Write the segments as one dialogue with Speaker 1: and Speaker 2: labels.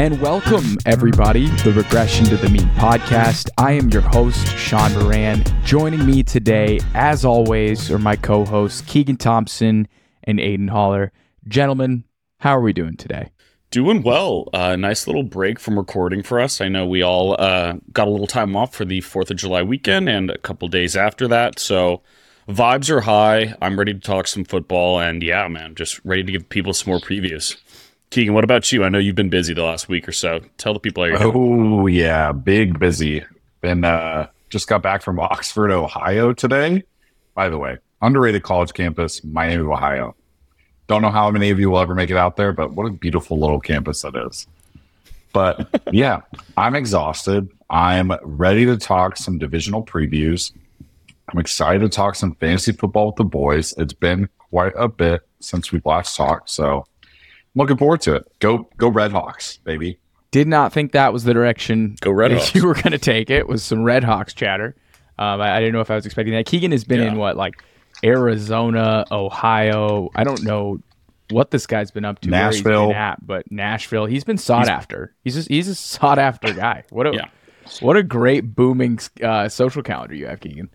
Speaker 1: And welcome, everybody, to the Regression to the Mean podcast. I am your host, Shaun Moran. Joining me today, as always, are my co hosts, Keegan Thompson and Aidan Holler. Gentlemen, how are we doing today?
Speaker 2: Doing well. Uh, nice little break from recording for us. I know we all uh, got a little time off for the 4th of July weekend and a couple days after that. So vibes are high. I'm ready to talk some football. And yeah, man, just ready to give people some more previews. Keegan, what about you? I know you've been busy the last week or so. Tell the people how you're
Speaker 3: Oh yeah, big busy. Been uh just got back from Oxford, Ohio today. By the way, underrated college campus, Miami, Ohio. Don't know how many of you will ever make it out there, but what a beautiful little campus that is. But yeah, I'm exhausted. I'm ready to talk some divisional previews. I'm excited to talk some fantasy football with the boys. It's been quite a bit since we've last talked, so looking forward to it. Go go Red Hawks, baby.
Speaker 1: Did not think that was the direction
Speaker 2: Go Red Hawks.
Speaker 1: you were going to take it. Was some Red Hawks chatter. Um, I, I didn't know if I was expecting that. Keegan has been in what like Arizona, Ohio. I don't know what this guy's been up to. where he's been
Speaker 3: Nashville.
Speaker 1: at, but Nashville. He's been sought after. He's just he's a sought after guy. What a
Speaker 2: Yeah.
Speaker 1: what a great booming uh, social calendar you have, Keegan.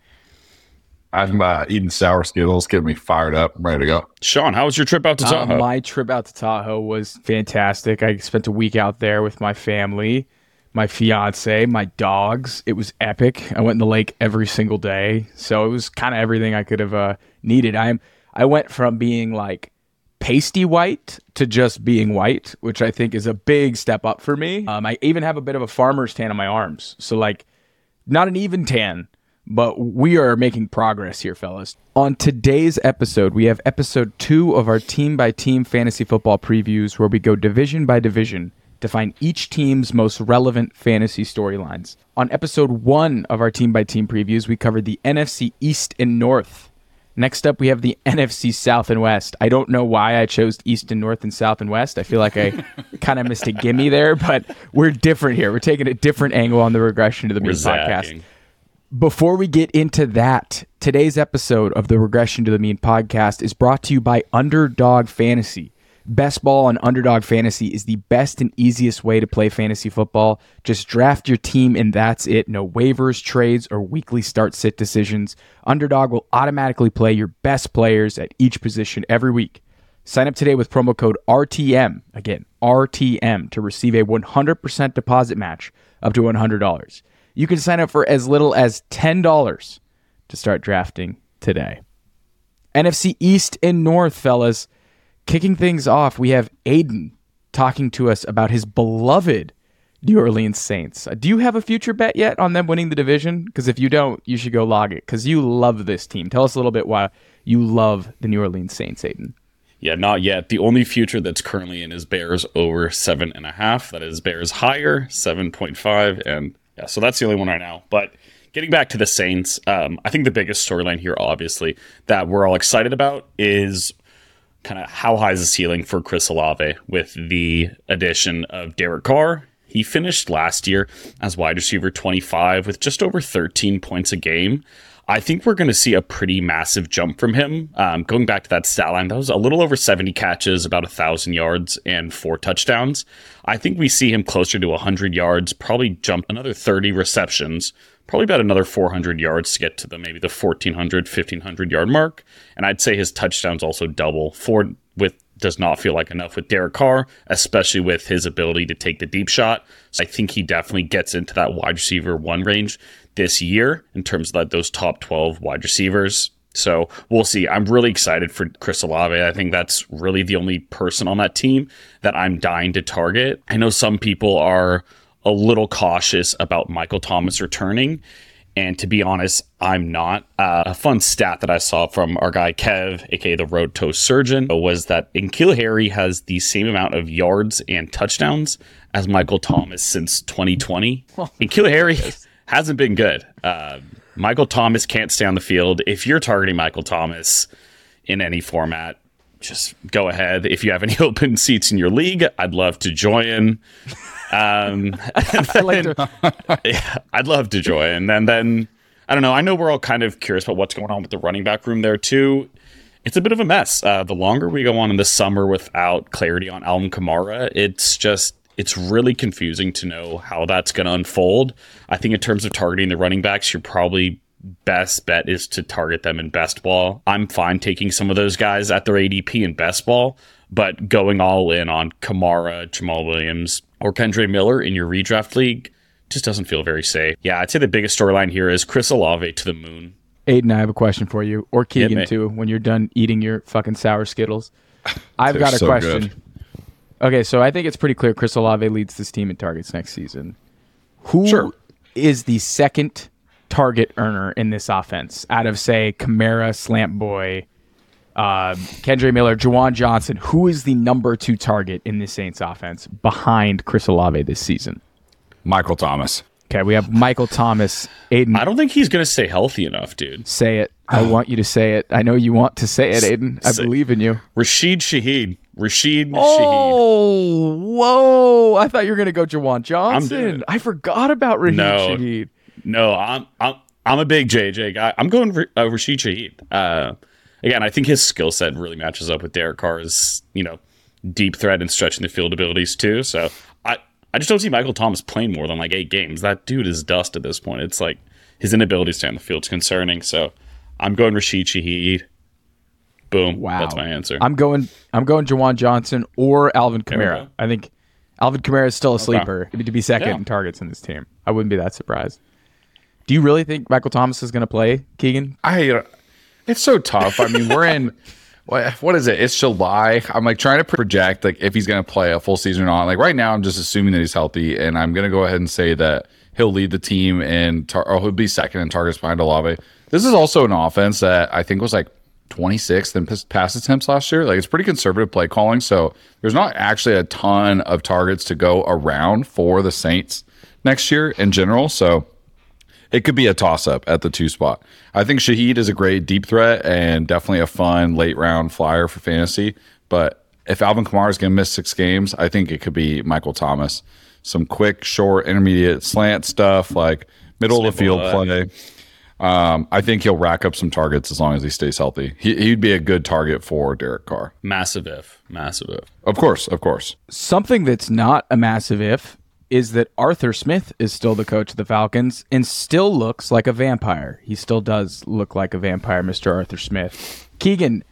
Speaker 3: I'm uh, eating sour Skittles, getting me fired up. I'm ready to go.
Speaker 2: Shaun, how was your trip out to
Speaker 1: Uh,
Speaker 2: Tahoe?
Speaker 1: my trip out to Tahoe was fantastic. I spent a week out there with my family, my fiance, my dogs. It was epic. I went in the lake every single day, so it was kind of everything I could have uh, needed. I'm I went from being like pasty white to just being white, which I think is a big step up for me. Um, I even have a bit of a farmer's tan on my arms, so like not an even tan, but we are making progress here, fellas. On today's episode, we have episode two of our team by team fantasy football previews, where we go division by division to find each team's most relevant fantasy storylines. On episode one of our team by team previews, we covered the NFC East and North. Next up, we have the NFC South and West. I don't know why I chose East and North and South and West. I feel like I kind of missed a gimme there, but we're different here. We're taking a different angle on the regression to the
Speaker 2: We're
Speaker 1: mean podcast. Before we get into that, today's episode of the Regression to the Mean podcast is brought to you by Underdog Fantasy. Best Ball and Underdog Fantasy is the best and easiest way to play fantasy football. Just draft your team and that's it. No waivers, trades, or weekly start sit decisions. Underdog will automatically play your best players at each position every week. Sign up today with promo code RTM, again, RTM, to receive a 100% deposit match up to $100. You can sign up for as little as $10 to start drafting today. NFC East and North, fellas. Kicking things off, we have Aidan talking to us about his beloved New Orleans Saints. Uh, do you have a future bet yet on them winning the division? Because if you don't, you should go log it because you love this team. Tell us a little bit why you love the New Orleans Saints, Aidan.
Speaker 2: Yeah, not yet. The only future that's currently in is Bears over seven and a half. That is Bears higher, seven point five, and yeah, so that's the only one right now. But getting back to the Saints, um, I think the biggest storyline here, obviously, that we're all excited about is kind of how high is the ceiling for Chris Olave with the addition of Derek Carr. He finished last year as wide receiver 25 with just over 13 points a game. I think we're going to see a pretty massive jump from him. Um, going back to that stat line, that was a little over 70 catches, about 1,000 yards, and four touchdowns. I think we see him closer to 100 yards, probably jump another 30 receptions, probably about another 400 yards to get to the maybe the 1,400, 1,500 yard mark. And I'd say his touchdowns also double. Four with does not feel like enough with Derek Carr, especially with his ability to take the deep shot. So I think he definitely gets into that wide receiver one range this year in terms of that, those top 12 wide receivers. So we'll see. I'm really excited for Chris Olave. I think that's really the only person on that team that I'm dying to target. I know some people are a little cautious about Michael Thomas returning. And to be honest, I'm not. Uh, a fun stat that I saw from our guy Kev, aka the Road Toe Surgeon, was that N'Keal Harry has the same amount of yards and touchdowns as Michael Thomas since 2020. Well, N'Keal Harry hasn't been good. Uh, Michael Thomas can't stay on the field. If you're targeting Michael Thomas in any format, just go ahead. If you have any open seats in your league, I'd love to join. Um,
Speaker 1: I like to,
Speaker 2: yeah, I'd love to join. And then I don't know. I know we're all kind of curious about what's going on with the running back room there too. It's a bit of a mess. Uh, the longer we go on in the summer without clarity on Alvin Kamara, it's just it's really confusing to know how that's going to unfold. I think in terms of targeting the running backs, you're probably best bet is to target them in best ball. I'm fine taking some of those guys at their ADP in best ball, but going all in on Kamara, Jamaal Williams, or Kendre Miller in your redraft league just doesn't feel very safe. Yeah, I'd say the biggest storyline here is Chris Olave to the moon.
Speaker 1: Aidan, I have a question for you, or Keegan
Speaker 2: me.
Speaker 1: too. When you're done eating your fucking sour Skittles, I've got a
Speaker 3: so
Speaker 1: question.
Speaker 3: good.
Speaker 1: Okay, so I think it's pretty clear Chris Olave leads this team in targets next season. Who is
Speaker 3: Sure.
Speaker 1: the second target earner in this offense out of say Kamara, Slant Boy, uh, Kendre Miller, Juwan Johnson? Who is the number two target in the Saints offense behind Chris Olave this season?
Speaker 3: Michael Thomas.
Speaker 1: Okay, we have Michael Thomas. Aidan,
Speaker 2: I don't think he's going to stay healthy enough, dude.
Speaker 1: say it. I want you to say it. I know you want to say it, Aidan. I
Speaker 2: Say-
Speaker 1: believe in you.
Speaker 2: Rashid Shaheed. Rashid Shaheed.
Speaker 1: Oh, whoa! I thought you were gonna go
Speaker 2: Juwan
Speaker 1: Johnson. I forgot about Rashid
Speaker 2: No.
Speaker 1: Shaheed.
Speaker 2: No, I'm I'm I'm a big JJ guy. I'm going uh, Rashid Shaheed. Uh, again, I think his skill set really matches up with Derek Carr's, you know, deep threat and stretching the field abilities too. So I I just don't see Michael Thomas playing more than like eight games. That dude is dust at this point. It's like his inability to stay on the field is concerning. So I'm going Rashid Shaheed. Boom.
Speaker 1: Wow,
Speaker 2: That's my answer.
Speaker 1: I'm going. I'm going Juwan Johnson or Alvin Kamara. I think Alvin Kamara is still a sleeper to be second
Speaker 2: Yeah.
Speaker 1: in targets in this team. I wouldn't be that surprised. Do you really think Michael Thomas is going to play, Keegan?
Speaker 3: I. uh, It's so tough. I mean, we're in. What, what is it? It's July. I'm like trying to project like if he's going to play a full season or not. Like right now, I'm just assuming that he's healthy, and I'm going to go ahead and say that he'll lead the team in tar- or he'll be second in targets behind Olave. This is also an offense that I think was like 26th in pass- attempts last year. Like it's pretty conservative play calling, so there's not actually a ton of targets to go around for the Saints next year in general. So it could be a toss up at the two spot. I think Shaheed is a great deep threat and definitely a fun late round flyer for fantasy. But if Alvin Kamara is going to miss six games, I think it could be Michael Thomas. Some quick, short, intermediate slant stuff like middle of the field play. Um, I think he'll rack up some targets as long as he stays healthy. He, he'd be a good target for Derek Carr.
Speaker 2: massive if. Massive if.
Speaker 3: Of course, of course.
Speaker 1: Something that's not a massive if is that Arthur Smith is still the coach of the Falcons and still looks like a vampire. He still does look like a vampire, Mr. Arthur Smith. Keegan,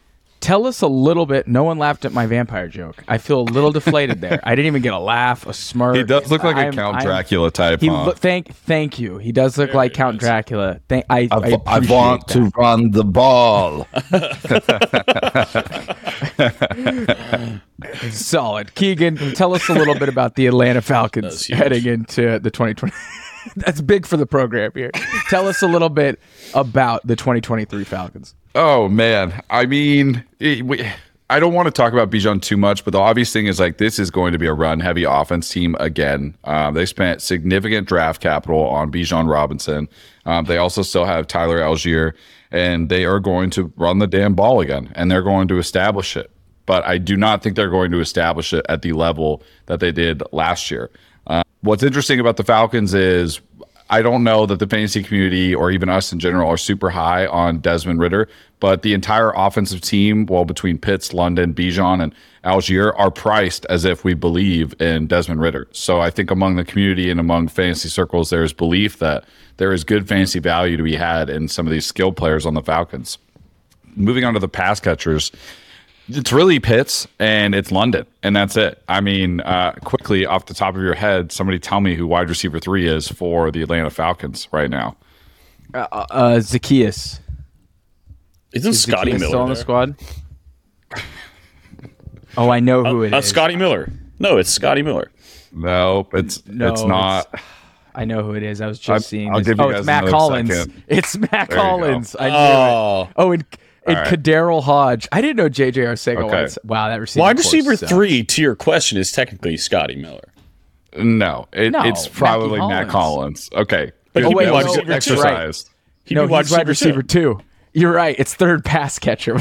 Speaker 1: tell us a little bit. No one laughed at my vampire joke. I feel a little deflated there. I didn't even get a laugh, a smirk.
Speaker 3: He does look like a
Speaker 1: I'm-
Speaker 3: Count
Speaker 1: I'm-
Speaker 3: Dracula type.
Speaker 1: He
Speaker 3: huh?
Speaker 1: lo- thank thank you. He does look like Count Dracula. Thank I. I,
Speaker 4: I, want
Speaker 1: appreciate
Speaker 4: to run the ball.
Speaker 1: solid. Keegan, tell us a little bit about the Atlanta Falcons heading into the 2020. That's big for the program here. Tell us a little bit about the 2023 Falcons.
Speaker 3: Oh man, I mean, it, we, I don't want to talk about Bijan too much, but the obvious thing is like this is going to be a run-heavy offense team again. Um, they spent significant draft capital on Bijan Robinson. Um, they also still have Tyler Allgeier, and they are going to run the damn ball again, and they're going to establish it. But I do not think they're going to establish it at the level that they did last year. Uh, what's interesting about the Falcons is I don't know that the fantasy community or even us in general are super high on Desmond Ridder, but the entire offensive team, well, between Pitts, London, Bijan, and Allgeier, are priced as if we believe in Desmond Ridder. So I think among the community and among fantasy circles, there is belief that there is good fantasy value to be had in some of these skilled players on the Falcons. Moving on to the pass catchers, it's really Pitts and it's London, and that's it. I mean, uh, quickly off the top of your head, somebody tell me who wide receiver three is for the Atlanta Falcons right now.
Speaker 1: Uh, uh, Zaccheaus.
Speaker 2: Isn't
Speaker 1: Is
Speaker 2: Scotty
Speaker 1: Zaccheaus
Speaker 2: Miller
Speaker 1: still on the squad? Oh, I know who it is.
Speaker 2: Uh, Scotty Miller. No, it's Scotty Miller.
Speaker 3: Nope, it's
Speaker 1: No,
Speaker 3: it's not.
Speaker 1: I know who it is. I was just
Speaker 3: I-
Speaker 1: seeing.
Speaker 3: I'll
Speaker 1: this.
Speaker 3: give you
Speaker 1: oh,
Speaker 3: guys
Speaker 1: it's Matt
Speaker 3: another
Speaker 1: Collins.
Speaker 3: second.
Speaker 1: It's Matt
Speaker 3: There you go.
Speaker 1: Collins. I knew
Speaker 2: Oh.
Speaker 1: it. Oh, and, and
Speaker 3: right.
Speaker 1: KhaDarel Hodge. I didn't know JJ Arcega
Speaker 3: Okay.
Speaker 1: was. Wow, that receiver.
Speaker 2: Wide receiver
Speaker 1: sucks.
Speaker 2: three, to your question, is technically Scotty Miller.
Speaker 3: No, it,
Speaker 1: No,
Speaker 3: it's
Speaker 1: Mackie
Speaker 3: probably Mack
Speaker 1: Hollins.
Speaker 3: Collins. Okay,
Speaker 2: But
Speaker 3: good.
Speaker 2: he'd be
Speaker 3: That
Speaker 2: wide
Speaker 3: was
Speaker 2: receiver too.
Speaker 3: exercised.
Speaker 2: He'd
Speaker 1: No,
Speaker 2: be wide
Speaker 1: he's wide receiver
Speaker 2: too.
Speaker 1: too. You're right. It's third pass catcher.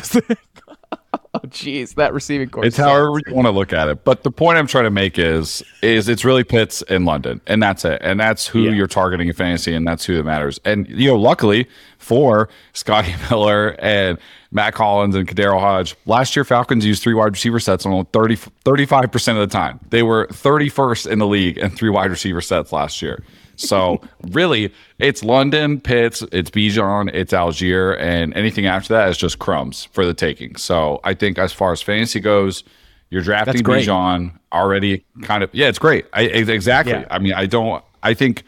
Speaker 1: Was the- oh, jeez, that receiving core.
Speaker 3: It's
Speaker 1: sucks.
Speaker 3: however you want to look at it. But the point I'm trying to make is is it's really Pitts in London, and that's it. And that's who
Speaker 2: Yeah.
Speaker 3: you're targeting in fantasy, and that's who that matters. And you know, luckily for Scotty Miller and Mack Hollins and KhaDarel Hodge, last year Falcons used three wide receiver sets on 30, 35% of the time. They were 31st in the league in three wide receiver sets last year. So really, it's London, Pitts, it's Bijan, it's Allgeier, and anything after that is just crumbs for the taking. So I think as far as fantasy goes, you're drafting. Bijan already. Kind of, yeah, it's great. I, exactly.
Speaker 1: Yeah.
Speaker 3: I mean, I don't. I think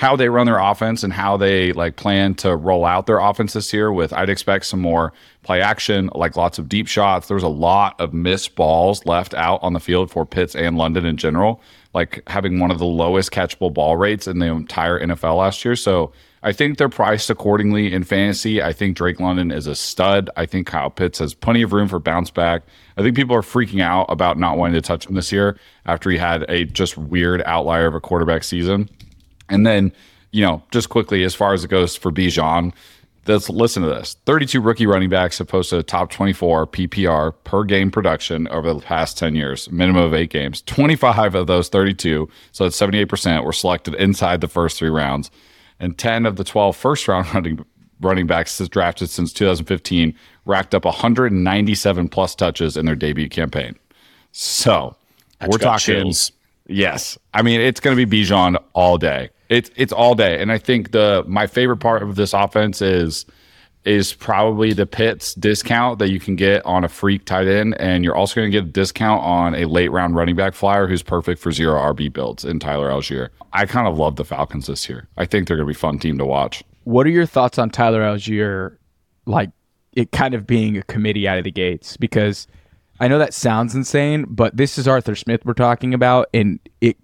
Speaker 3: how they run their offense and how they like plan to roll out their offense this year with I'd expect some more play action, like lots of deep shots. There was a lot of missed balls left out on the field for Pitts and London in general, like having one of the lowest catchable ball rates in the entire NFL last year. So I think they're priced accordingly in fantasy. I think Drake London is a stud. I think Kyle Pitts has plenty of room for bounce back. I think people are freaking out about not wanting to touch him this year after he had a just weird outlier of a quarterback season. And then, you know, just quickly, as far as it goes for Bijan, let's listen to this 32 rookie running backs have posted a top 24 PPR per game production over the past 10 years, minimum of eight games. 25 of those 32, so that's 78%, were selected inside the first three rounds. And 10 of the 12 first round running, running backs drafted since 2015 racked up 197 plus touches in their debut campaign. So we're talking.
Speaker 2: chills.
Speaker 3: Yes, I mean it's going to be Bijan all day. It's it's all day, and I think the my favorite part of this offense is is probably the Pitts discount that you can get on a freak tight end, and you're also going to get a discount on a late round running back flyer who's perfect for zero RB builds in Tyler Allgeier. I kind of love the Falcons this year. I think they're going to be fun team to watch.
Speaker 1: What are your thoughts on Tyler Allgeier, like it kind of being a committee out of the gates? Because I know that sounds insane, but this is Arthur Smith we're talking about, and it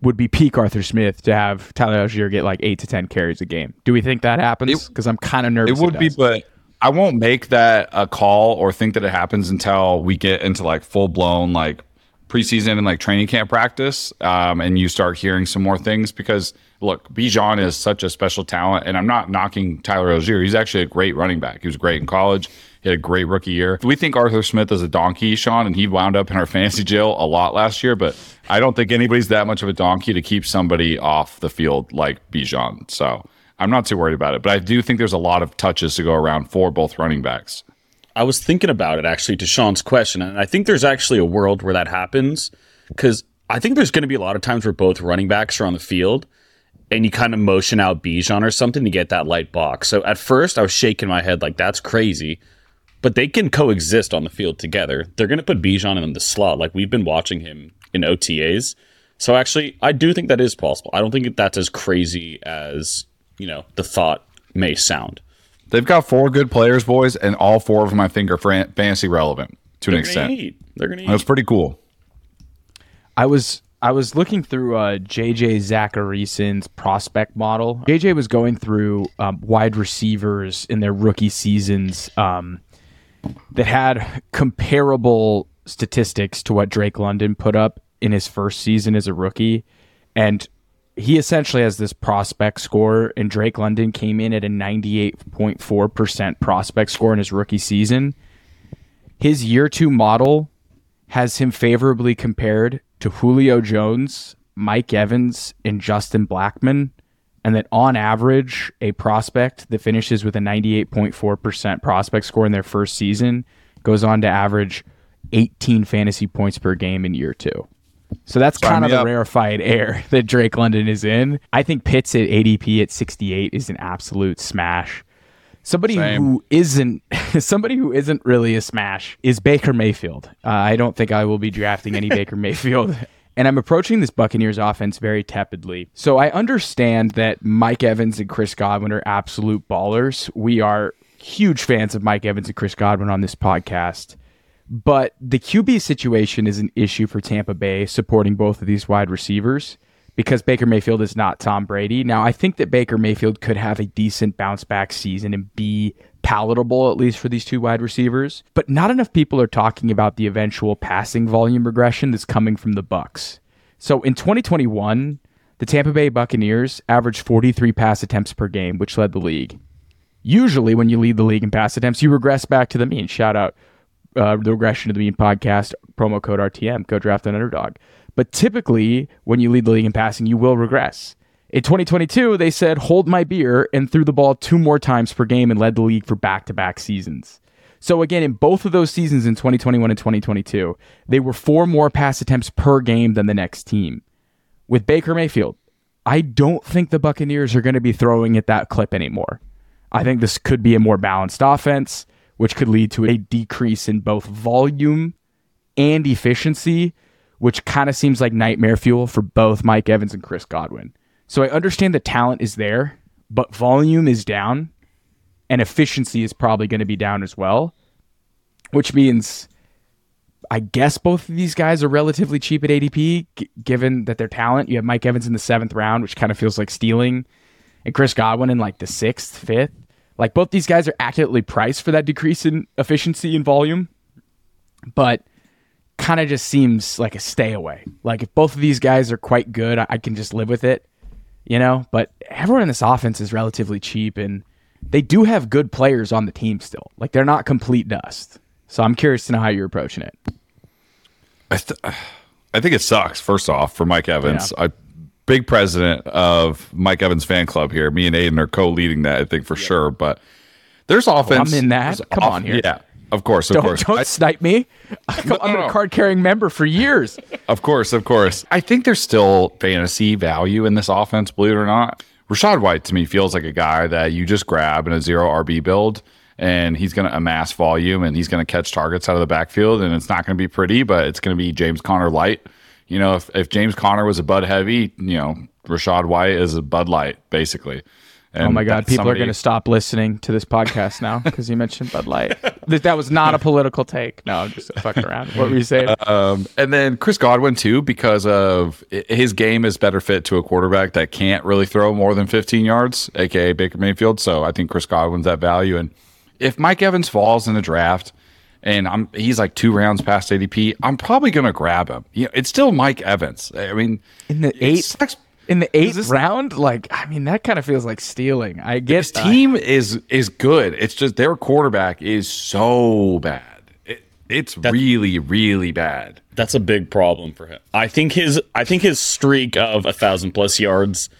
Speaker 1: would be peak Arthur Smith to have Tyler Allgeier get like eight to ten carries a game. Do we think that happens? Because I'm kind of nervous.
Speaker 3: It would be, but I won't make that a call or think that it happens until we get into like full blown like preseason and like training camp practice, um, and you start hearing some more things. Because look, Bijan is such a special talent, and I'm not knocking Tyler Allgeier. He's actually a great running back. He was great in college. He had a great rookie year. We think Arthur Smith is a donkey, Shaun, and he wound up in our fantasy jail a lot last year. But I don't think anybody's that much of a donkey to keep somebody off the field like Bijan. So I'm not too worried about it. But I do think there's a lot of touches to go around for both running backs.
Speaker 2: I was thinking about it actually to Shaun's question, and I think there's actually a world where that happens because I think there's going to be a lot of times where both running backs are on the field and you kind of motion out Bijan or something to get that light box. So at first I was shaking my head like that's crazy, but they can coexist on the field together. They're going to put Bijan in the slot like we've been watching him in OTAs. So actually, I do think that is possible. I don't think that's as crazy as you know the thought may sound.
Speaker 3: They've got four good players, boys, and all four of them I think are fran- fantasy relevant to an
Speaker 2: They're
Speaker 3: extent.
Speaker 2: gonna eat. They're going to
Speaker 3: That's pretty cool.
Speaker 1: I was I was looking through uh, JJ Zachariason's prospect model. JJ was going through um, wide receivers in their rookie seasons um, that had comparable statistics to what Drake London put up in his first season as a rookie, and he essentially has this prospect score, and Drake London came in at a 98.4% prospect score in his rookie season. His year two model has him favorably compared to Julio Jones, Mike Evans, and Justin Blackmon, and that on average, a prospect that finishes with a 98.4% prospect score in their first season goes on to average 18 fantasy points per game in year two. So that's
Speaker 3: Sign
Speaker 1: kind of the
Speaker 3: up.
Speaker 1: rarefied air that Drake London is in. I think Pitts at ADP at 68 is an absolute smash. Somebody
Speaker 3: Same.
Speaker 1: who isn't somebody who isn't really a smash is Baker Mayfield. Uh, I don't think I will be drafting any Baker Mayfield. And I'm approaching this Buccaneers offense very tepidly. So I understand that Mike Evans and Chris Godwin are absolute ballers. We are huge fans of Mike Evans and Chris Godwin on this podcast. But the QB situation is an issue for Tampa Bay supporting both of these wide receivers because Baker Mayfield is not Tom Brady. Now, I think that Baker Mayfield could have a decent bounce back season and be palatable, at least for these two wide receivers. But not enough people are talking about the eventual passing volume regression that's coming from the Bucs. So in 2021, the Tampa Bay Buccaneers averaged 43 pass attempts per game, which led the league. Usually, when you lead the league in pass attempts, you regress back to the mean. Shout out uh, the Regression to the Mean podcast promo code RTM. Go draft an underdog. But typically, when you lead the league in passing, you will regress. In 2022, they said, hold my beer, and threw the ball two more times per game and led the league for back to back seasons. So, again, in both of those seasons in 2021 and 2022, they were four more pass attempts per game than the next team. With Baker Mayfield, I don't think the Buccaneers are going to be throwing at that clip anymore. I think this could be a more balanced offense, which could lead to a decrease in both volume and efficiency, which kind of seems like nightmare fuel for both Mike Evans and Chris Godwin. So I understand the talent is there, but volume is down and efficiency is probably going to be down as well, which means I guess both of these guys are relatively cheap at ADP, g- given that their talent. You have Mike Evans in the seventh round, which kind of feels like stealing, and Chris Godwin in like the sixth, fifth. Like both these guys are accurately priced for that decrease in efficiency and volume, but kind of just seems like a stay away. Like if both of these guys are quite good, I, I can just live with it, you know. But everyone in this offense is relatively cheap, and they do have good players on the team still. Like they're not complete dust. So I'm curious to know how you're approaching it.
Speaker 3: I, th- I think it sucks. First off, for Mike Evans, I big president of Mike Evans fan club here. Me and Aidan are co-leading that, I think for sure. But there's oh, offense.
Speaker 1: I'm in that. Come on here.
Speaker 3: Yeah, of course, of
Speaker 1: Don't
Speaker 3: course,
Speaker 1: don't
Speaker 3: I-
Speaker 1: snipe me. I'm
Speaker 3: no,
Speaker 1: a
Speaker 3: no.
Speaker 1: card carrying member for years.
Speaker 3: of course, of course. I think there's still fantasy value in this offense. Believe it or not, Rachaad White to me feels like a guy that you just grab in a zero RB build. And he's going to amass volume and he's going to catch targets out of the backfield. And it's not going to be pretty, but it's going to be James Conner light. You know, if, if James Conner was a Bud Heavy, you know, Rachaad White is a Bud Light, basically. And
Speaker 1: Oh my God,
Speaker 3: that's
Speaker 1: people are going to stop listening to this podcast now because you mentioned Bud Light. Th- that was not a political take. No, I'm just fucking around. What were you saying?
Speaker 3: Um, and then Chris Godwin too, because of his game is better fit to a quarterback that can't really throw more than 15 yards, aka Baker Mayfield. So I think Chris Godwin's that value. And if Mike Evans falls in the draft, and I'm he's like two rounds past ADP, I'm probably gonna grab him. You know, it's still Mike Evans. I mean,
Speaker 1: In the
Speaker 3: it
Speaker 1: eighth,
Speaker 3: sucks.
Speaker 1: In the eighth
Speaker 3: this-
Speaker 1: round, like I mean, that kind of feels like stealing. I guess
Speaker 3: His team is is good. It's just their quarterback is so bad. It, it's really really bad.
Speaker 2: That's a big problem for him. I think his I think his streak of a thousand plus yards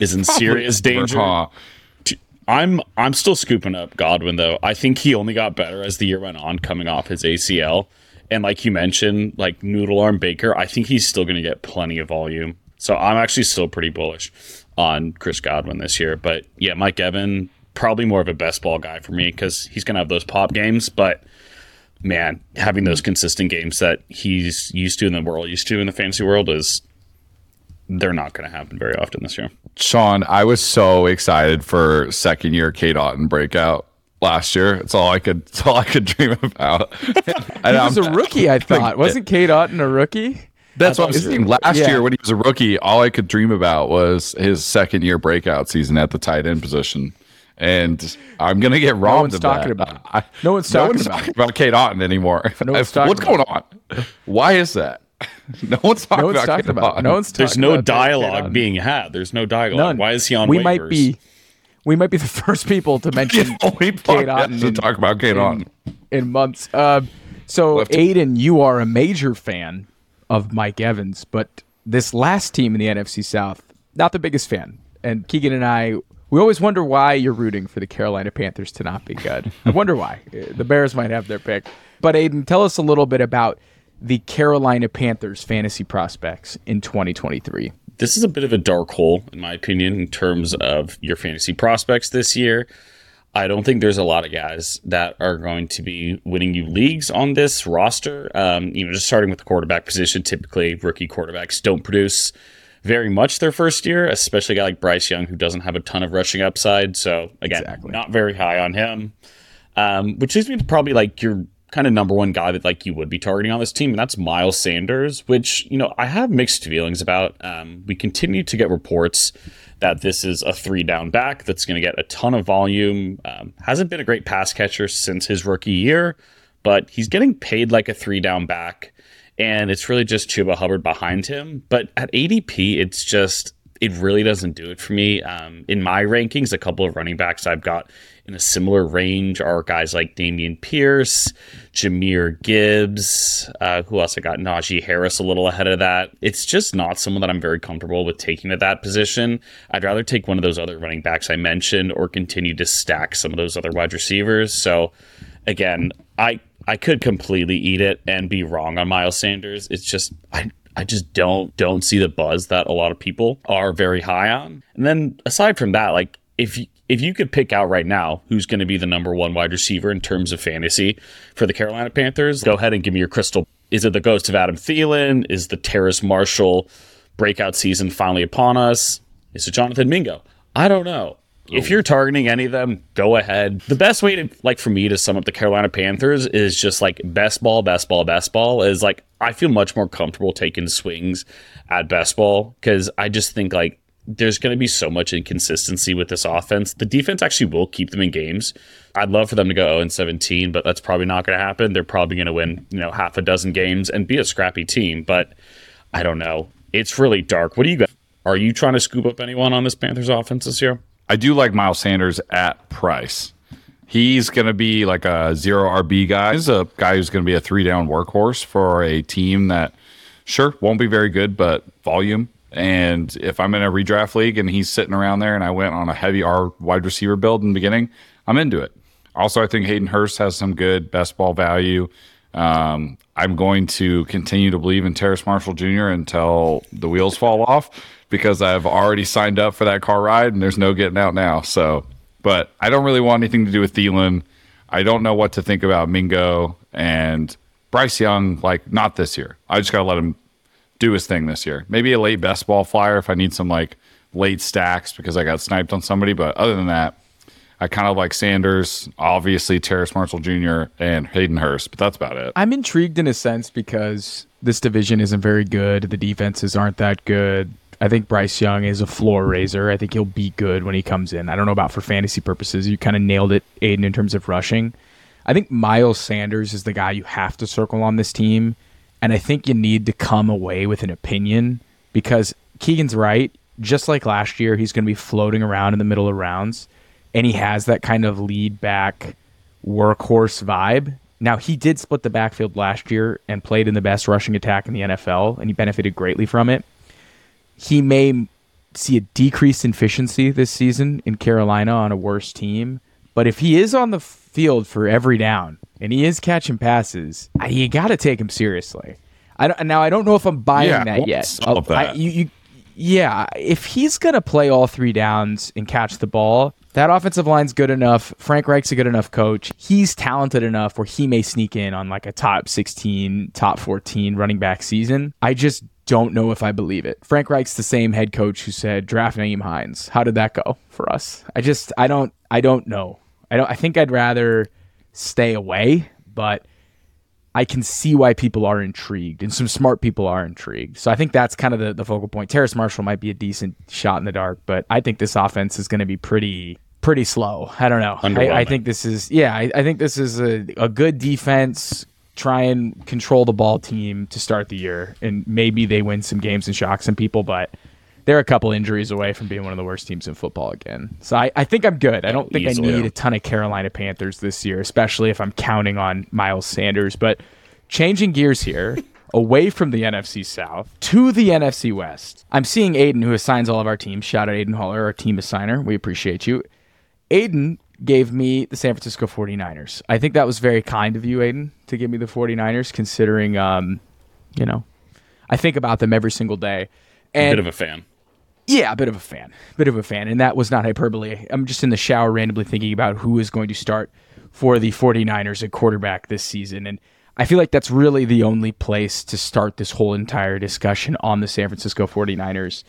Speaker 2: is in serious danger.
Speaker 3: Huh.
Speaker 2: I'm I'm still scooping up Godwin though. I think he only got better as the year went on, coming off his ACL. And like you mentioned, like Noodle Arm Baker, I think he's still going to get plenty of volume. So I'm actually still pretty bullish on Chris Godwin this year. But yeah, Mike Evan probably more of a best ball guy for me because he's going to have those pop games. But man, having those consistent games that he's used to in the world, used to in the fantasy world is they're not going to happen very often this year.
Speaker 3: Shaun, I was so excited for second year Cade Otton breakout last year. It's all I could. It's all I could dream about. and
Speaker 1: he was a rookie. I thought wasn't Cade Otton a rookie?
Speaker 3: That's what I'm saying. Last
Speaker 1: Yeah.
Speaker 3: year when he was a rookie, all I could dream about was his second year breakout season at the tight end position. And I'm gonna get robbed
Speaker 1: one's
Speaker 3: of
Speaker 1: talking
Speaker 3: that.
Speaker 1: about.
Speaker 3: I-
Speaker 1: No one's
Speaker 3: no
Speaker 1: talking
Speaker 3: one's
Speaker 1: about
Speaker 3: talking about Cade Otton anymore.
Speaker 1: No one's talking
Speaker 3: What's going on? Why is that? No one's talking
Speaker 1: No one's
Speaker 3: about
Speaker 1: talking
Speaker 3: Kate
Speaker 1: about.
Speaker 3: Otten.
Speaker 1: No one's talking
Speaker 2: There's no
Speaker 1: about
Speaker 2: dialogue
Speaker 1: Otten.
Speaker 2: being had. There's no dialogue.
Speaker 1: None.
Speaker 2: Why is he on
Speaker 1: We
Speaker 2: waivers?
Speaker 1: might be. We might be the first people to mention
Speaker 3: only
Speaker 1: Kate
Speaker 3: podcast
Speaker 1: Otten
Speaker 3: to
Speaker 1: in,
Speaker 3: talk about Cade Otton.
Speaker 1: in months. Uh, so,
Speaker 3: Left-
Speaker 1: Aidan, you are a major fan of Mike Evans, but this last team in the NFC South, not the biggest fan. And Keegan and I, we always wonder why you're rooting for the Carolina Panthers to not be good. I wonder why. Uh, The Bears might have their pick. But Aidan, tell us a little bit about the Carolina Panthers fantasy prospects in 2023.
Speaker 2: this is a bit of a dark hole, in my opinion, in terms of your fantasy prospects this year. I don't think there's a lot of guys that are going to be winning you leagues on this roster. Um, you know, just starting with the quarterback position, typically rookie quarterbacks don't produce very much their first year, especially a guy like Bryce Young who doesn't have a ton of rushing upside. So again,
Speaker 1: Exactly.
Speaker 2: not very high on him. Um, which leads me to probably like your kind of number one guy that like you would be targeting on this team, and that's Miles Sanders, which you know I have mixed feelings about. Um, we continue to get reports that this is a three down back that's going to get a ton of volume. Um, hasn't been a great pass catcher since his rookie year, but he's getting paid like a three down back, and it's really just Chuba Hubbard behind him. But at ADP, it's just it really doesn't do it for me. Um, in my rankings, a couple of running backs I've got in a similar range are guys like Dameon Pierce, Jahmyr Gibbs, uh, who else I got? Najee Harris a little ahead of that. It's just not someone that I'm very comfortable with taking at that position. I'd rather take one of those other running backs I mentioned or continue to stack some of those other wide receivers. So again, I I could completely eat it and be wrong on Miles Sanders. It's just I I just don't don't see the buzz that a lot of people are very high on. And then aside from that, like if you, if you could pick out right now who's going to be the number one wide receiver in terms of fantasy for the Carolina Panthers, go ahead and give me your crystal. Is it the ghost of Adam Thielen? Is the Terrace Marshall breakout season finally upon us? Is it Jonathan Mingo? I don't know. If you're targeting any of them, go ahead. The best way to like for me to sum up the Carolina Panthers is just like best ball, best ball, best ball is like I feel much more comfortable taking swings at best ball because I just think like there's going to be so much inconsistency with this offense. The defense actually will keep them in games. I'd love for them to go 0 and 17, but that's probably not going to happen. They're probably going to win, you know, half a dozen games and be a scrappy team, but I don't know. It's really dark. What do you got? Are you trying to scoop up anyone on this Panthers offense this year?
Speaker 3: I do like Miles Sanders at price. He's going to be like a zero RB guy. He's a guy who's going to be a three down workhorse for a team that, sure, won't be very good, but volume. And if I'm in a redraft league and he's sitting around there and I went on a heavy R wide receiver build in the beginning, I'm into it. Also, I think Hayden Hurst has some good best ball value. Um, I'm going to continue to believe in Terrace Marshall Jr. until the wheels fall off because I've already signed up for that car ride and there's no getting out now. So, but I don't really want anything to do with Thielen. I don't know what to think about Mingo and Bryce Young. Like, not this year. I just got to let him do his thing this year. Maybe a late best ball flyer if I need some like late stacks because I got sniped on somebody. But other than that, I kind of like Sanders, obviously Terrace Marshall Jr. and Hayden Hurst, but that's about it.
Speaker 1: I'm intrigued in a sense because this division isn't very good. The defenses aren't that good. I think Bryce Young is a floor raiser. I think he'll be good when he comes in. I don't know about for fantasy purposes. You kind of nailed it, Aidan, in terms of rushing. I think Miles Sanders is the guy you have to circle on this team. And I think you need to come away with an opinion because Keegan's right. Just like last year, he's going to be floating around in the middle of rounds and he has that kind of lead back workhorse vibe. Now, he did split the backfield last year and played in the best rushing attack in the NFL, and he benefited greatly from it. He may see a decreased efficiency this season in Carolina on a worse team, but if he is on the field for every down and he is catching passes, you got to take him seriously. I don't, now I don't know if I'm buying
Speaker 3: Yeah,
Speaker 1: that yet.
Speaker 3: with
Speaker 1: I- you, you, yeah, if he's gonna play all three downs and catch the ball, that offensive line's good enough. Frank Reich's a good enough coach. He's talented enough where he may sneak in on like a top 16, top 14 running back season. I just don't know if I believe it. Frank Reich's the same head coach who said draft Nyheim Hines. How did that go for us? I just I don't I don't know. I don't I think I'd rather stay away, but I can see why people are intrigued, and some smart people are intrigued. So I think that's kind of the, the focal point. Terrace Marshall might be a decent shot in the dark, but I think this offense is going to be pretty pretty slow. I don't know. I, I think this is yeah. I, I think this is a, a good defense. Try and control the ball team to start the year, and maybe they win some games and shock some people, but. They're a couple injuries away from being one of the worst teams in football again. So I, I think I'm good. I don't think
Speaker 2: Easily.
Speaker 1: I need a ton of Carolina Panthers this year, especially if I'm counting on Miles Sanders. But changing gears here, away from the NFC South to the NFC West, I'm seeing Aidan, who assigns all of our teams. Shout out Aidan Haller, our team assigner. We appreciate you. Aidan gave me the San Francisco 49ers. I think that was very kind of you, Aidan, to give me the 49ers, considering, um, you know, I think about them every single day. And
Speaker 2: Bit of a fan.
Speaker 1: Yeah, a bit of a fan. Bit of a fan. And that was not hyperbole. I'm just in the shower randomly thinking about who is going to start for the 49ers at quarterback this season. And I feel like that's really the only place to start this whole entire discussion on the San Francisco 49ers.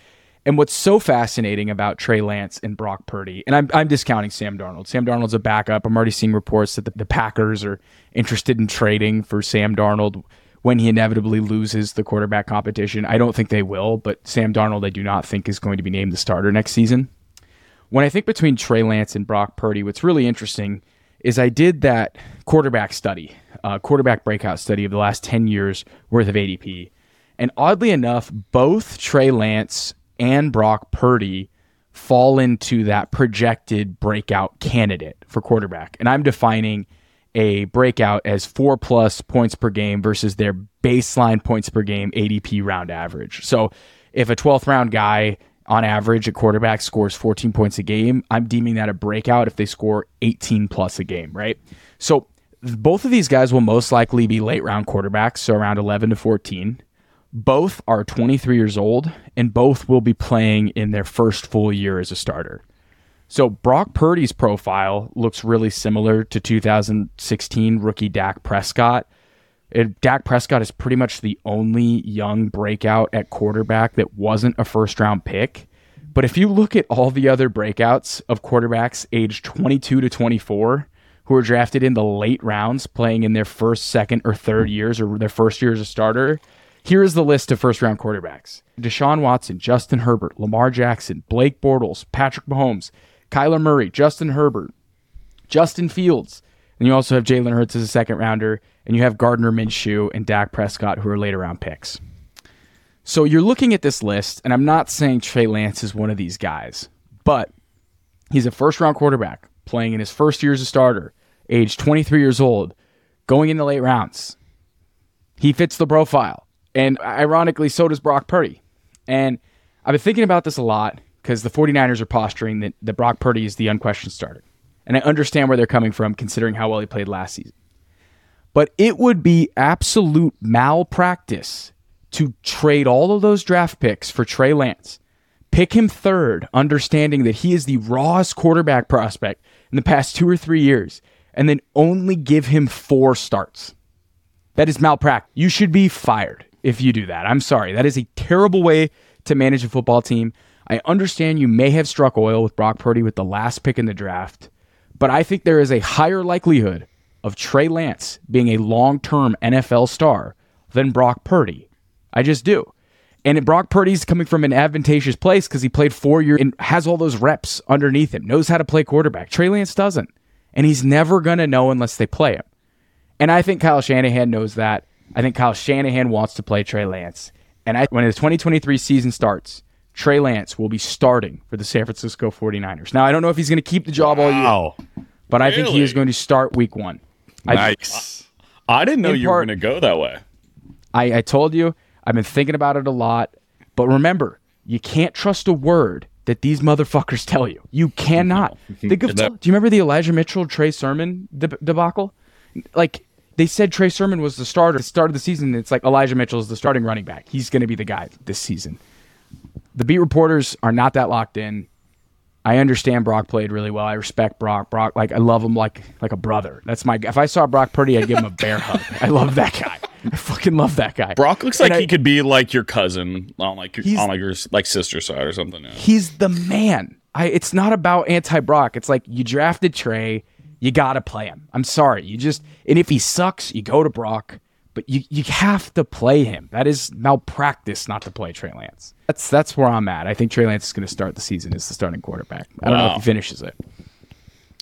Speaker 1: And what's so fascinating about Trey Lance and Brock Purdy, and I'm, I'm discounting Sam Darnold. Sam Darnold's a backup. I'm already seeing reports that the, the Packers are interested in trading for Sam Darnold when he inevitably loses the quarterback competition. I don't think they will, but Sam Darnold, I do not think is going to be named the starter next season. When I think between Trey Lance and Brock Purdy, what's really interesting is I did that quarterback study, uh, quarterback breakout study of the last 10 years worth of ADP. And oddly enough, both Trey Lance and Brock Purdy fall into that projected breakout candidate for quarterback. And I'm defining a breakout as four plus points per game versus their baseline points per game ADP round average. So if a 12th round guy on average at quarterback scores 14 points a game, I'm deeming that a breakout if they score 18 plus a game, right? So both of these guys will most likely be late round quarterbacks, so around 11 to 14. Both are 23 years old, and both will be playing in their first full year as a starter. So Brock Purdy's profile looks really similar to 2016 rookie Dak Prescott. It, Dak Prescott is pretty much the only young breakout at quarterback that wasn't a first round pick. But if you look at all the other breakouts of quarterbacks aged 22 to 24 who are drafted in the late rounds, playing in their first, second, or third years or their first year as a starter, here is the list of first round quarterbacks Deshaun Watson, Justin Herbert, Lamar Jackson, Blake Bortles, Patrick Mahomes, Kyler Murray, Justin Herbert, Justin Fields. And you also have Jalen Hurts as a second rounder, and you have Gardner Minshew and Dak Prescott, who are later round picks. So you're looking at this list, and I'm not saying Trey Lance is one of these guys, but he's a first round quarterback playing in his first year as a starter, age 23 years old, going in the late rounds. He fits the profile. And ironically, so does Brock Purdy. And I've been thinking about this a lot because the 49ers are posturing that, that Brock Purdy is the unquestioned starter. And I understand where they're coming from considering how well he played last season. But it would be absolute malpractice to trade all of those draft picks for Trey Lance, pick him third, understanding that he is the rawest quarterback prospect in the past two or three years, and then only give him four starts. That is malpractice. You should be fired if you do that. I'm sorry. That is a terrible way to manage a football team. I understand you may have struck oil with Brock Purdy with the last pick in the draft, but I think there is a higher likelihood of Trey Lance being a long term NFL star than Brock Purdy. I just do. And Brock Purdy's coming from an advantageous place because he played four years and has all those reps underneath him, knows how to play quarterback. Trey Lance doesn't. And he's never going to know unless they play him. And I think Kyle Shanahan knows that. I think Kyle Shanahan wants to play Trey Lance. And I, when the 2023 season starts, Trey Lance will be starting for the San Francisco 49ers. Now, I don't know if he's going to keep the job all year, but I think he is going to start week one. I,
Speaker 2: Nice. I didn't know you were going to go that way.
Speaker 1: I, I told you, I've been thinking about it a lot. But remember, you can't trust a word that these motherfuckers tell you. You cannot. Think of, do you remember the Elijah Mitchell Trey Sermon deb- debacle? Like they said, Trey Sermon was the starter. At the start of the season, it's like Elijah Mitchell is the starting running back. He's going to be the guy this season. The beat reporters are not that locked in. I understand Brock played really well. I respect Brock. Brock, like I love him like like a brother. That's my. If I saw Brock Purdy, I'd give him a bear hug. I love that guy. I fucking love that guy.
Speaker 2: Brock looks
Speaker 1: And
Speaker 2: like
Speaker 1: I-
Speaker 2: he could be like your cousin on like your, on like your like sister side or something. Yeah.
Speaker 1: he's the man. I it's not about anti Brock. It's like you drafted Trey, you gotta play him. I'm sorry. You just and if he sucks, you go to Brock. But you, you have to play him. That is malpractice not to play Trey Lance. That's that's where I'm at. I think Trey Lance is going to start the season as the starting quarterback. I don't know if he finishes it.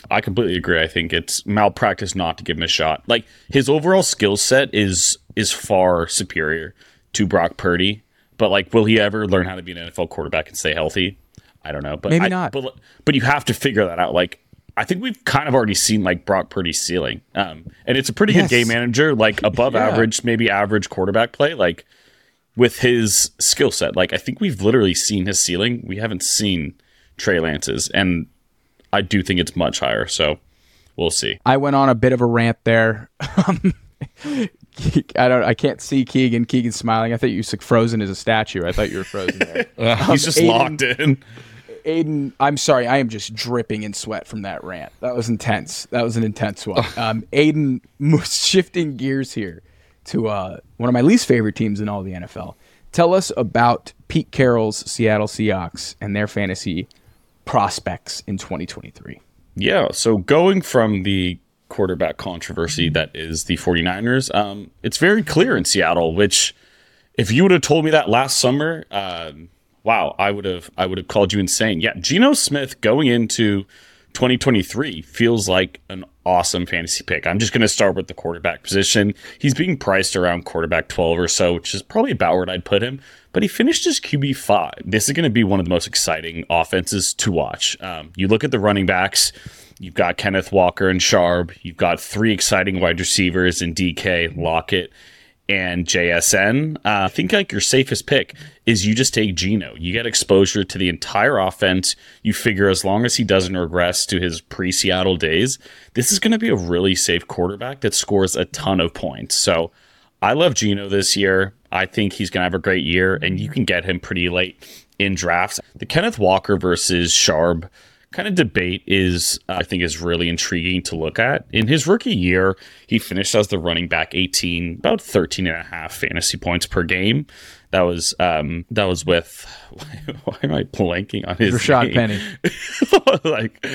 Speaker 2: I completely agree. I think it's malpractice not to give him a shot. Like his overall skill set is is far superior to Brock Purdy. But like, will he ever learn how to be an NFL quarterback and stay healthy? I don't know. But
Speaker 1: Maybe
Speaker 2: I-
Speaker 1: not.
Speaker 2: But but you have to figure that out. Like I think we've kind of already seen like Brock Purdy's ceiling. Um, and it's a pretty
Speaker 1: Yes.
Speaker 2: good game manager, like above
Speaker 1: Yeah.
Speaker 2: average, maybe average quarterback play. Like with his skill set, like I think we've literally seen his ceiling. We haven't seen Trey Lance's, and I do think it's much higher. So we'll see.
Speaker 1: I went on a bit of a rant there. Um, I don't. I can't see Keegan. Keegan's smiling. I thought you were frozen as a statue. I thought you were frozen there.
Speaker 2: He's just
Speaker 1: Aidan-
Speaker 2: locked in.
Speaker 1: Aidan, I'm sorry, I am just dripping in sweat from that rant. That was intense. That was an intense one. Um, Aidan, shifting gears here to uh, one of my least favorite teams in all the NFL. Tell us about Pete Carroll's Seattle Seahawks and their fantasy prospects in 2023.
Speaker 2: Yeah. So going from the quarterback controversy that is the 49ers, um, it's very clear in Seattle, which if you would have told me that last summer, um, wow, I would have I would have called you insane. Yeah, Geno Smith going into 2023 feels like an awesome fantasy pick. I'm just going to start with the quarterback position. He's being priced around quarterback 12 or so, which is probably about where I'd put him. But he finished his QB five. This is going to be one of the most exciting offenses to watch. Um, you look at the running backs. You've got Kenneth Walker and Sharb. You've got three exciting wide receivers in DK, Lockett, and JSN. Uh, I think like your safest pick is you just take Geno. You get exposure to the entire offense. You figure as long as he doesn't regress to his pre Seattle days, this is going to be a really safe quarterback that scores a ton of points. So I love Geno this year. I think he's going to have a great year, and you can get him pretty late in drafts. The Kenneth Walker versus Sharp kind of debate is uh, I think is really intriguing to look at. In his rookie year, he finished as the running back 18, about 13 and a half fantasy points per game. That was um that was with why am I blanking on his
Speaker 1: Rashad
Speaker 2: name?
Speaker 1: Penny.
Speaker 2: like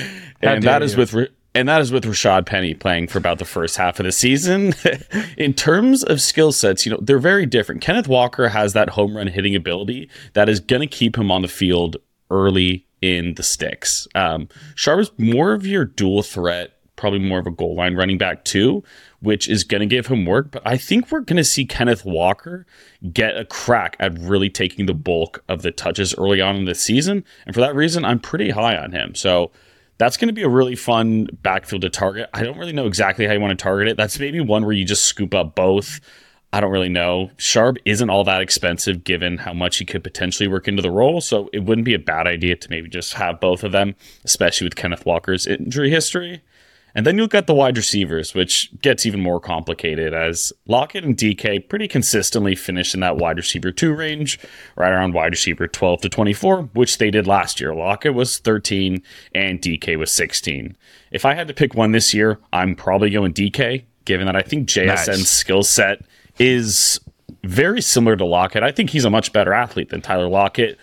Speaker 1: How
Speaker 2: and that is
Speaker 1: you.
Speaker 2: with and that is with Rashad Penny playing for about the first half of the season. In terms of skill sets, you know, they're very different. Kenneth Walker has that home run hitting ability that is going to keep him on the field early in the sticks. Um, Sharp is more of your dual threat, probably more of a goal line running back too, which is going to give him work. But I think we're going to see Kenneth Walker get a crack at really taking the bulk of the touches early on in the season. And for that reason, I'm pretty high on him. So that's going to be a really fun backfield to target. I don't really know exactly how you want to target it. That's maybe one where you just scoop up both. I don't really know. Sharp isn't all that expensive given how much he could potentially work into the role. So it wouldn't be a bad idea to maybe just have both of them, especially with Kenneth Walker's injury history. And then you look at the wide receivers, which gets even more complicated as Lockett and DK pretty consistently finish in that wide receiver two range, right around wide receiver 12 to 24, which they did last year. Lockett was 13 and DK was 16. If I had to pick one this year, I'm probably going DK, given that I think JSN's
Speaker 3: Nice.
Speaker 2: skill set is very similar to Lockett. I think he's a much better athlete than Tyler Lockett.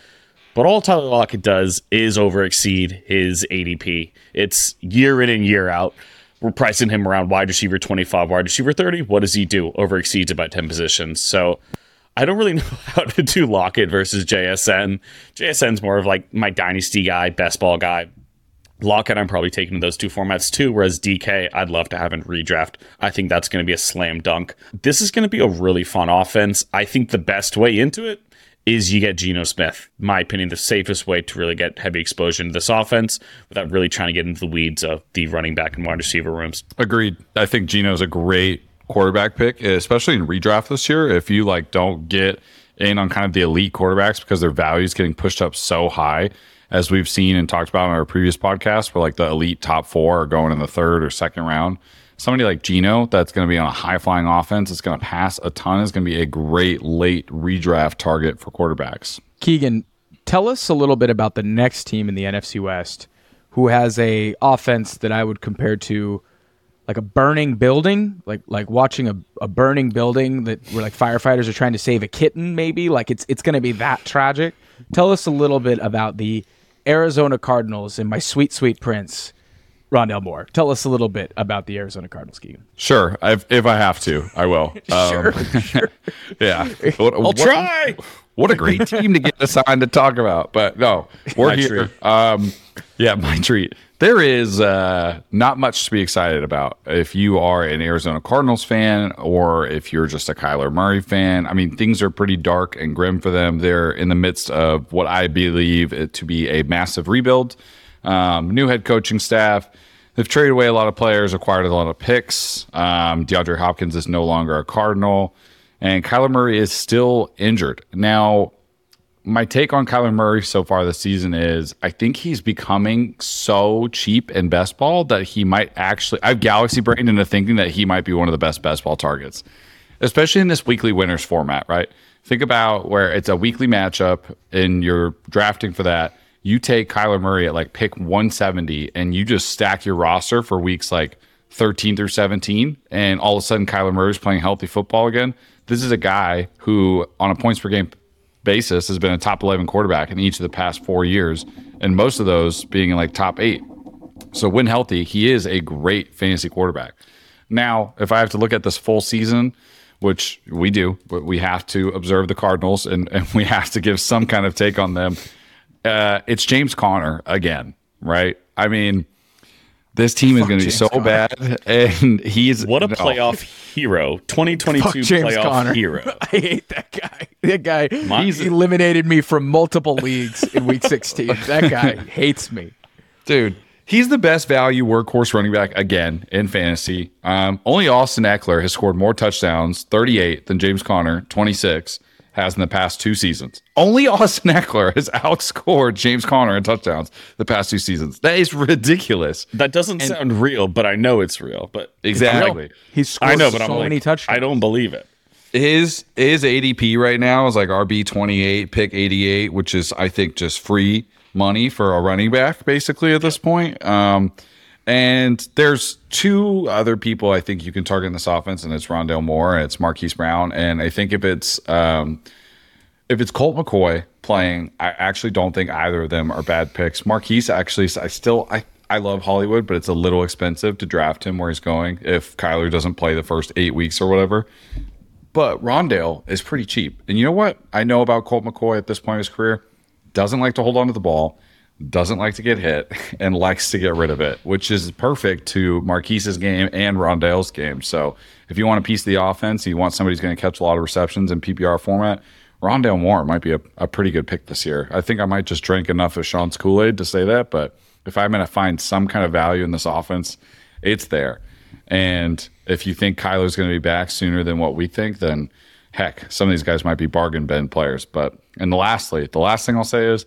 Speaker 2: But all Tyler Lockett does is over exceed his ADP. It's year in and year out. We're pricing him around wide receiver 25, wide receiver 30. What does he do? Over exceeds it by 10 positions. So I don't really know how to do Lockett versus JSN. JSN's more of like my dynasty guy, best ball guy. Lockett, I'm probably taking those two formats too. Whereas DK, I'd love to have in redraft. I think that's going to be a slam dunk. This is going to be a really fun offense. I think the best way into it is you get Geno Smith. My opinion, the safest way to really get heavy exposure into this offense without really trying to get into the weeds of the running back and wide receiver rooms.
Speaker 3: Agreed. I think Geno's a great quarterback pick, especially in redraft this year. If you like don't get in on kind of the elite quarterbacks because their value is getting pushed up so high, as we've seen and talked about on our previous podcast, where like the elite top four are going in the third or second round. Somebody like Geno that's going to be on a high flying offense, it's going to pass a ton, is going to be a great late redraft target for quarterbacks.
Speaker 1: Keegan, tell us a little bit about the next team in the NFC West who has a offense that I would compare to like a burning building, like like watching a, a burning building that where like firefighters are trying to save a kitten, maybe. Like it's it's gonna be that tragic. Tell us a little bit about the Arizona Cardinals and my sweet, sweet prince, Rondale Moore. Tell us a little bit about the Arizona Cardinals, Keegan.
Speaker 3: Sure, if, if I have to, I will. Um, yeah, What-
Speaker 2: I'll
Speaker 3: what-
Speaker 2: try.
Speaker 3: What a great team to get assigned to talk about. But no, we're
Speaker 2: My
Speaker 3: here. Um, yeah, my treat. There is uh, not much to be excited about if you are an Arizona Cardinals fan or if you're just a Kyler Murray fan. I mean, things are pretty dark and grim for them. They're in the midst of what I believe to be a massive rebuild. Um, new head coaching staff. They've traded away a lot of players, acquired a lot of picks. Um, DeAndre Hopkins is no longer a Cardinal, and Kyler Murray is still injured. Now, my take on Kyler Murray so far this season is I think he's becoming so cheap in best ball that he might actually I've galaxy brained into thinking that he might be one of the best best ball targets. Especially in this weekly winners format, right? Think about where it's a weekly matchup and you're drafting for that. You take Kyler Murray at like pick 170 and you just stack your roster for weeks like 13 through 17 and all of a sudden Kyler Murray's playing healthy football again. This is a guy who on a points per game basis has been a top 11 quarterback in each of the past four years, and most of those being in like top eight. So when healthy, he is a great fantasy quarterback. Now, if I have to look at this full season, which we do, but we have to observe the Cardinals and, and we have to give some kind of take on them. Uh, it's James Conner again, right? I mean, This team is going to be so
Speaker 1: Conner.
Speaker 3: bad, and he's
Speaker 2: What a
Speaker 3: no.
Speaker 2: playoff hero. 2022
Speaker 1: Fuck James
Speaker 2: playoff
Speaker 1: Conner.
Speaker 2: hero.
Speaker 1: I hate that guy. That guy,
Speaker 2: My-
Speaker 1: he's eliminated me from multiple leagues in week 16. That guy hates me.
Speaker 3: dude. He's the best value workhorse running back again in fantasy. Um, only Austin Ekeler has scored more touchdowns, 38, than James Conner, 26, has in the past two seasons. Only Austin Ekeler has outscored James Conner in touchdowns the past two seasons. That is ridiculous.
Speaker 2: That doesn't sound real, but I know it's real. But
Speaker 3: Exactly.
Speaker 1: He's scored
Speaker 2: I know, but
Speaker 1: so
Speaker 2: I'm like,
Speaker 1: many touchdowns.
Speaker 2: I don't believe it.
Speaker 3: his his ADP right now is like RB twenty eight, pick eighty eight, which is I think just free money for a running back basically at this point. Um, and there's two other people I think you can target in this offense, and it's Rondale Moore and it's Marquise Brown. And I think if it's um, if it's Colt McCoy playing, I actually don't think either of them are bad picks. Marquise actually, I still I. I love Hollywood, but it's a little expensive to draft him where he's going if Kyler doesn't play the first eight weeks or whatever. But Rondale is pretty cheap. And you know what I know about Colt McCoy at this point in his career? Doesn't like to hold on to the ball, doesn't like to get hit, and likes to get rid of it, which is perfect to Marquise's game and Rondale's game. So if you want a piece of the offense, you want somebody who's going to catch a lot of receptions in PPR format, Rondale Moore might be a, a pretty good pick this year. I think I might just drink enough of Shaun's Kool Aid to say that, but if I'm going to find some kind of value in this offense, it's there. And if you think Kyler's going to be back sooner than what we think, then heck, some of these guys might be bargain bin players. But and lastly, the last thing I'll say is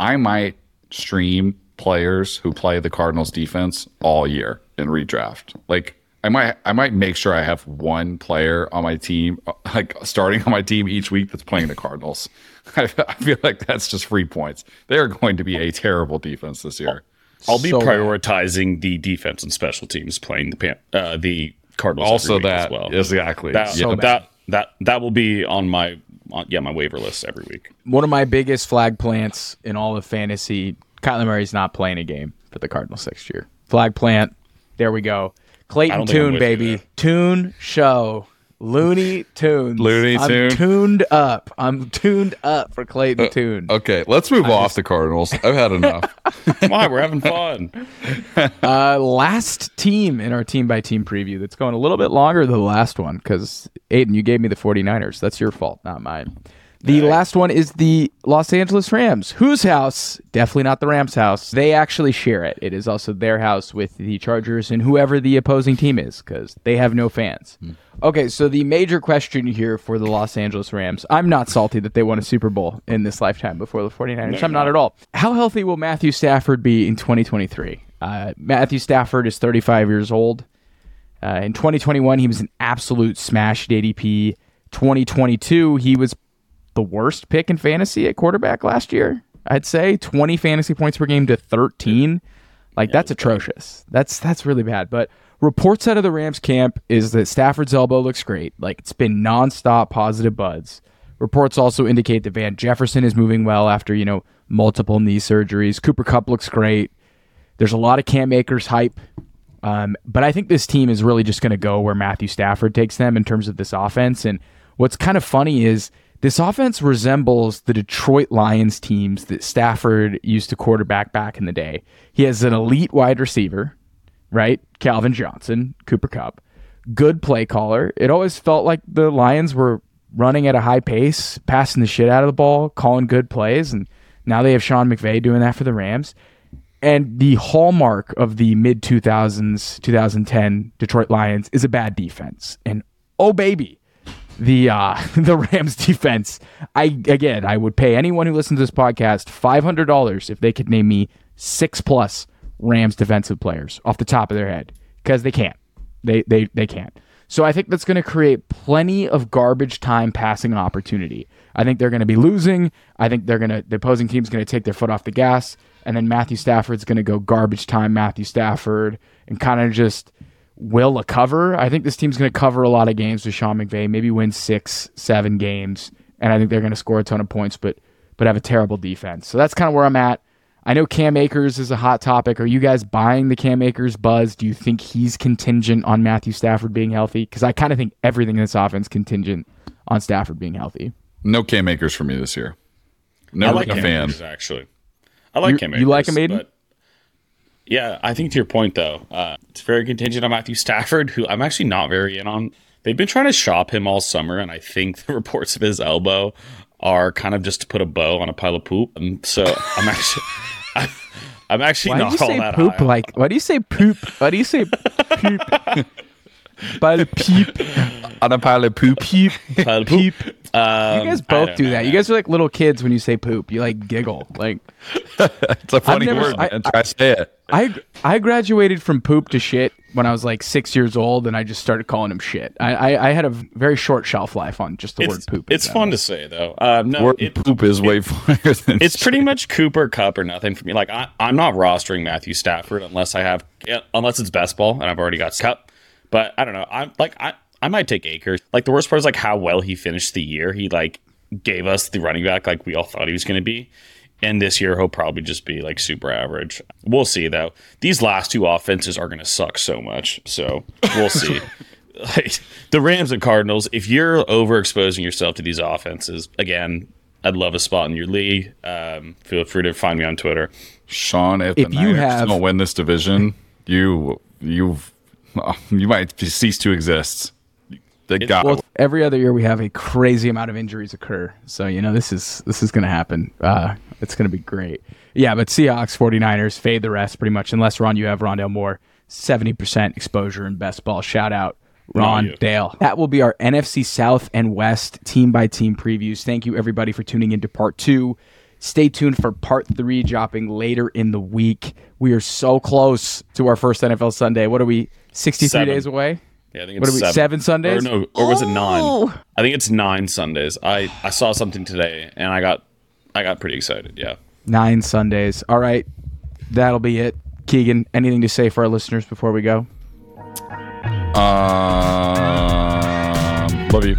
Speaker 3: I might stream players who play the Cardinals defense all year in redraft. Like I might I might make sure I have one player on my team, like starting on my team each week that's playing the Cardinals. I, I feel like that's just free points. They're going to be a terrible defense this year.
Speaker 2: I'll be
Speaker 1: So
Speaker 2: prioritizing the defense and special teams playing the uh, the Cardinals.
Speaker 3: Also, that
Speaker 2: as well.
Speaker 3: exactly.
Speaker 2: That,
Speaker 3: Yeah.
Speaker 2: that that that will be on my on, yeah my waiver list every week.
Speaker 1: One of my biggest flag plants in all of fantasy, Kyler Murray's not playing a game for the Cardinals next year. Flag plant. There we go. Clayton
Speaker 2: don't think I'm
Speaker 1: Tune,
Speaker 2: with
Speaker 1: baby. Tune show. Looney Tunes.
Speaker 3: Looney
Speaker 1: I'm
Speaker 3: Tune.
Speaker 1: tuned up. I'm tuned up for Clayton Tune.
Speaker 3: Okay, let's move off the Cardinals. I've had enough.
Speaker 2: Come on, we're having fun.
Speaker 1: Uh, last team in our team by team preview that's going a little bit longer than the last one because Aidan, you gave me the 49ers. That's your fault, not mine. The last one is the Los Angeles Rams. Whose house? Definitely not the Rams' house. They actually share it. It is also their house with the Chargers and whoever the opposing team is because they have no fans. Okay, so the major question here for the Los Angeles Rams I'm not salty that they won a Super Bowl in this lifetime before the 49ers. I'm not at all. How healthy will Matthew Stafford be in 2023? Uh, Matthew Stafford is 35 years old. Uh, in 2021, he was an absolute smash at ADP. 2022, he was the worst pick in fantasy at quarterback last year. I'd say 20 fantasy points per game to 13. Like that's atrocious. That's that's really bad. But reports out of the Rams camp is that Stafford's elbow looks great. Like it's been nonstop positive buds. Reports also indicate that Van Jefferson is moving well after you know multiple knee surgeries. Cooper Kupp looks great. There's a lot of Cam Akers hype. Um, but I think this team is really just going to go where Matthew Stafford takes them in terms of this offense. And what's kind of funny is this offense resembles the Detroit Lions teams that Stafford used to quarterback back in the day. He has an elite wide receiver, right? Calvin Johnson, Cooper Kupp, good play caller. It always felt like the Lions were running at a high pace, passing the shit out of the ball, calling good plays. And now they have Sean McVay doing that for the Rams. And the hallmark of the mid 2000s, 2010 Detroit Lions is a bad defense. And oh, baby, the uh, the Rams defense. I again, I would pay anyone who listens to this podcast five hundred dollars if they could name me six plus Rams defensive players off the top of their head because they can't. They they they can't. So I think that's going to create plenty of garbage time passing opportunity. I think they're going to be losing. I think they're going to the opposing team's going to take their foot off the gas, and then Matthew Stafford's going to go garbage time Matthew Stafford and kind of just will a cover. I think this team's going to cover a lot of games with Sean McVay, maybe win six, seven games, and I think they're going to score a ton of points, but but have a terrible defense. So that's kind of where I'm at. I know Cam Akers is a hot topic. Are you guys buying the Cam Akers buzz? Do you think he's contingent on Matthew Stafford being healthy? Because I kind of think everything in this offense contingent on Stafford being healthy.
Speaker 3: No Cam Akers for me this year.
Speaker 2: I like
Speaker 3: been a
Speaker 2: Cam
Speaker 3: fan.
Speaker 2: Akers, actually. I like
Speaker 1: You-
Speaker 2: Cam
Speaker 1: you like
Speaker 2: Akers,
Speaker 1: him,
Speaker 2: Aidan? Yeah, I think to your point though, uh, it's very contingent on Matthew Stafford, who I'm actually not very in on. They've been trying to shop him all summer, and I think the reports of his elbow are kind of just to put a bow on a pile of poop. And so I'm actually, I'm, I'm actually
Speaker 1: Why
Speaker 2: not all that
Speaker 1: poop
Speaker 2: high
Speaker 1: like? Why do you say poop? Why do you say poop? By the peep,
Speaker 4: On a pile of poop.
Speaker 1: peep,
Speaker 2: pile of poop. Um,
Speaker 1: You guys both
Speaker 2: don't know,
Speaker 1: that. You guys are like little kids when you say poop. You like giggle. Like
Speaker 4: It's a funny
Speaker 1: never-
Speaker 4: word,
Speaker 1: I-
Speaker 4: man. Try to say it.
Speaker 1: I I graduated from poop to shit when I was like six years old, and I just started calling him shit. I I, I had a very short shelf life on just the
Speaker 2: It's,
Speaker 1: word poop.
Speaker 2: it's
Speaker 1: general.
Speaker 2: fun to say though. Um, no,
Speaker 4: Word
Speaker 2: it-
Speaker 4: poop is way funnier than
Speaker 2: it's pretty much Cooper Kupp or nothing for me. Like I, I'm not rostering Matthew Stafford unless I have, unless it's best ball and I've already got Kupp. But I don't know. I'm like I, I might take Akers. Like the worst part is like how well he finished the year. He like gave us the running back like we all thought he was going to be. And this year he'll probably just be like super average. We'll see though. These last two offenses are going to suck so much. So we'll see. like the Rams and Cardinals, if you're overexposing yourself to these offenses, again, I'd love a spot in your league. Um, feel free to find me on Twitter.
Speaker 3: Shaun, if,
Speaker 1: If
Speaker 3: the
Speaker 1: you
Speaker 3: Niners
Speaker 1: have-
Speaker 3: don't win this division, you you've you might cease to exist. The guy,
Speaker 1: Well, every other year we have a crazy amount of injuries occur. So, you know, this is this is going to happen. Uh, it's going to be great. Yeah, but Seahawks, 49ers, fade the rest pretty much. Unless, Ron, you have Rondale Moore, 70% exposure in best ball. Shout out, Ron. Dale. That will be our NFC South and West team by team previews. Thank you, everybody, for tuning into part two. Stay tuned for part three dropping later in the week. We are so close to our first NFL Sunday. What are we, 63
Speaker 2: Seven.
Speaker 1: days away?
Speaker 2: Yeah, I think
Speaker 1: What
Speaker 2: it's
Speaker 1: are we, seven Sundays?
Speaker 2: Or no, or was it nine?
Speaker 1: Oh!
Speaker 2: I think it's nine Sundays. I, I saw something today and I got I got pretty excited. Yeah.
Speaker 1: Nine Sundays. All right. That'll be it. Keegan, anything to say for our listeners before we go?
Speaker 3: um, love you.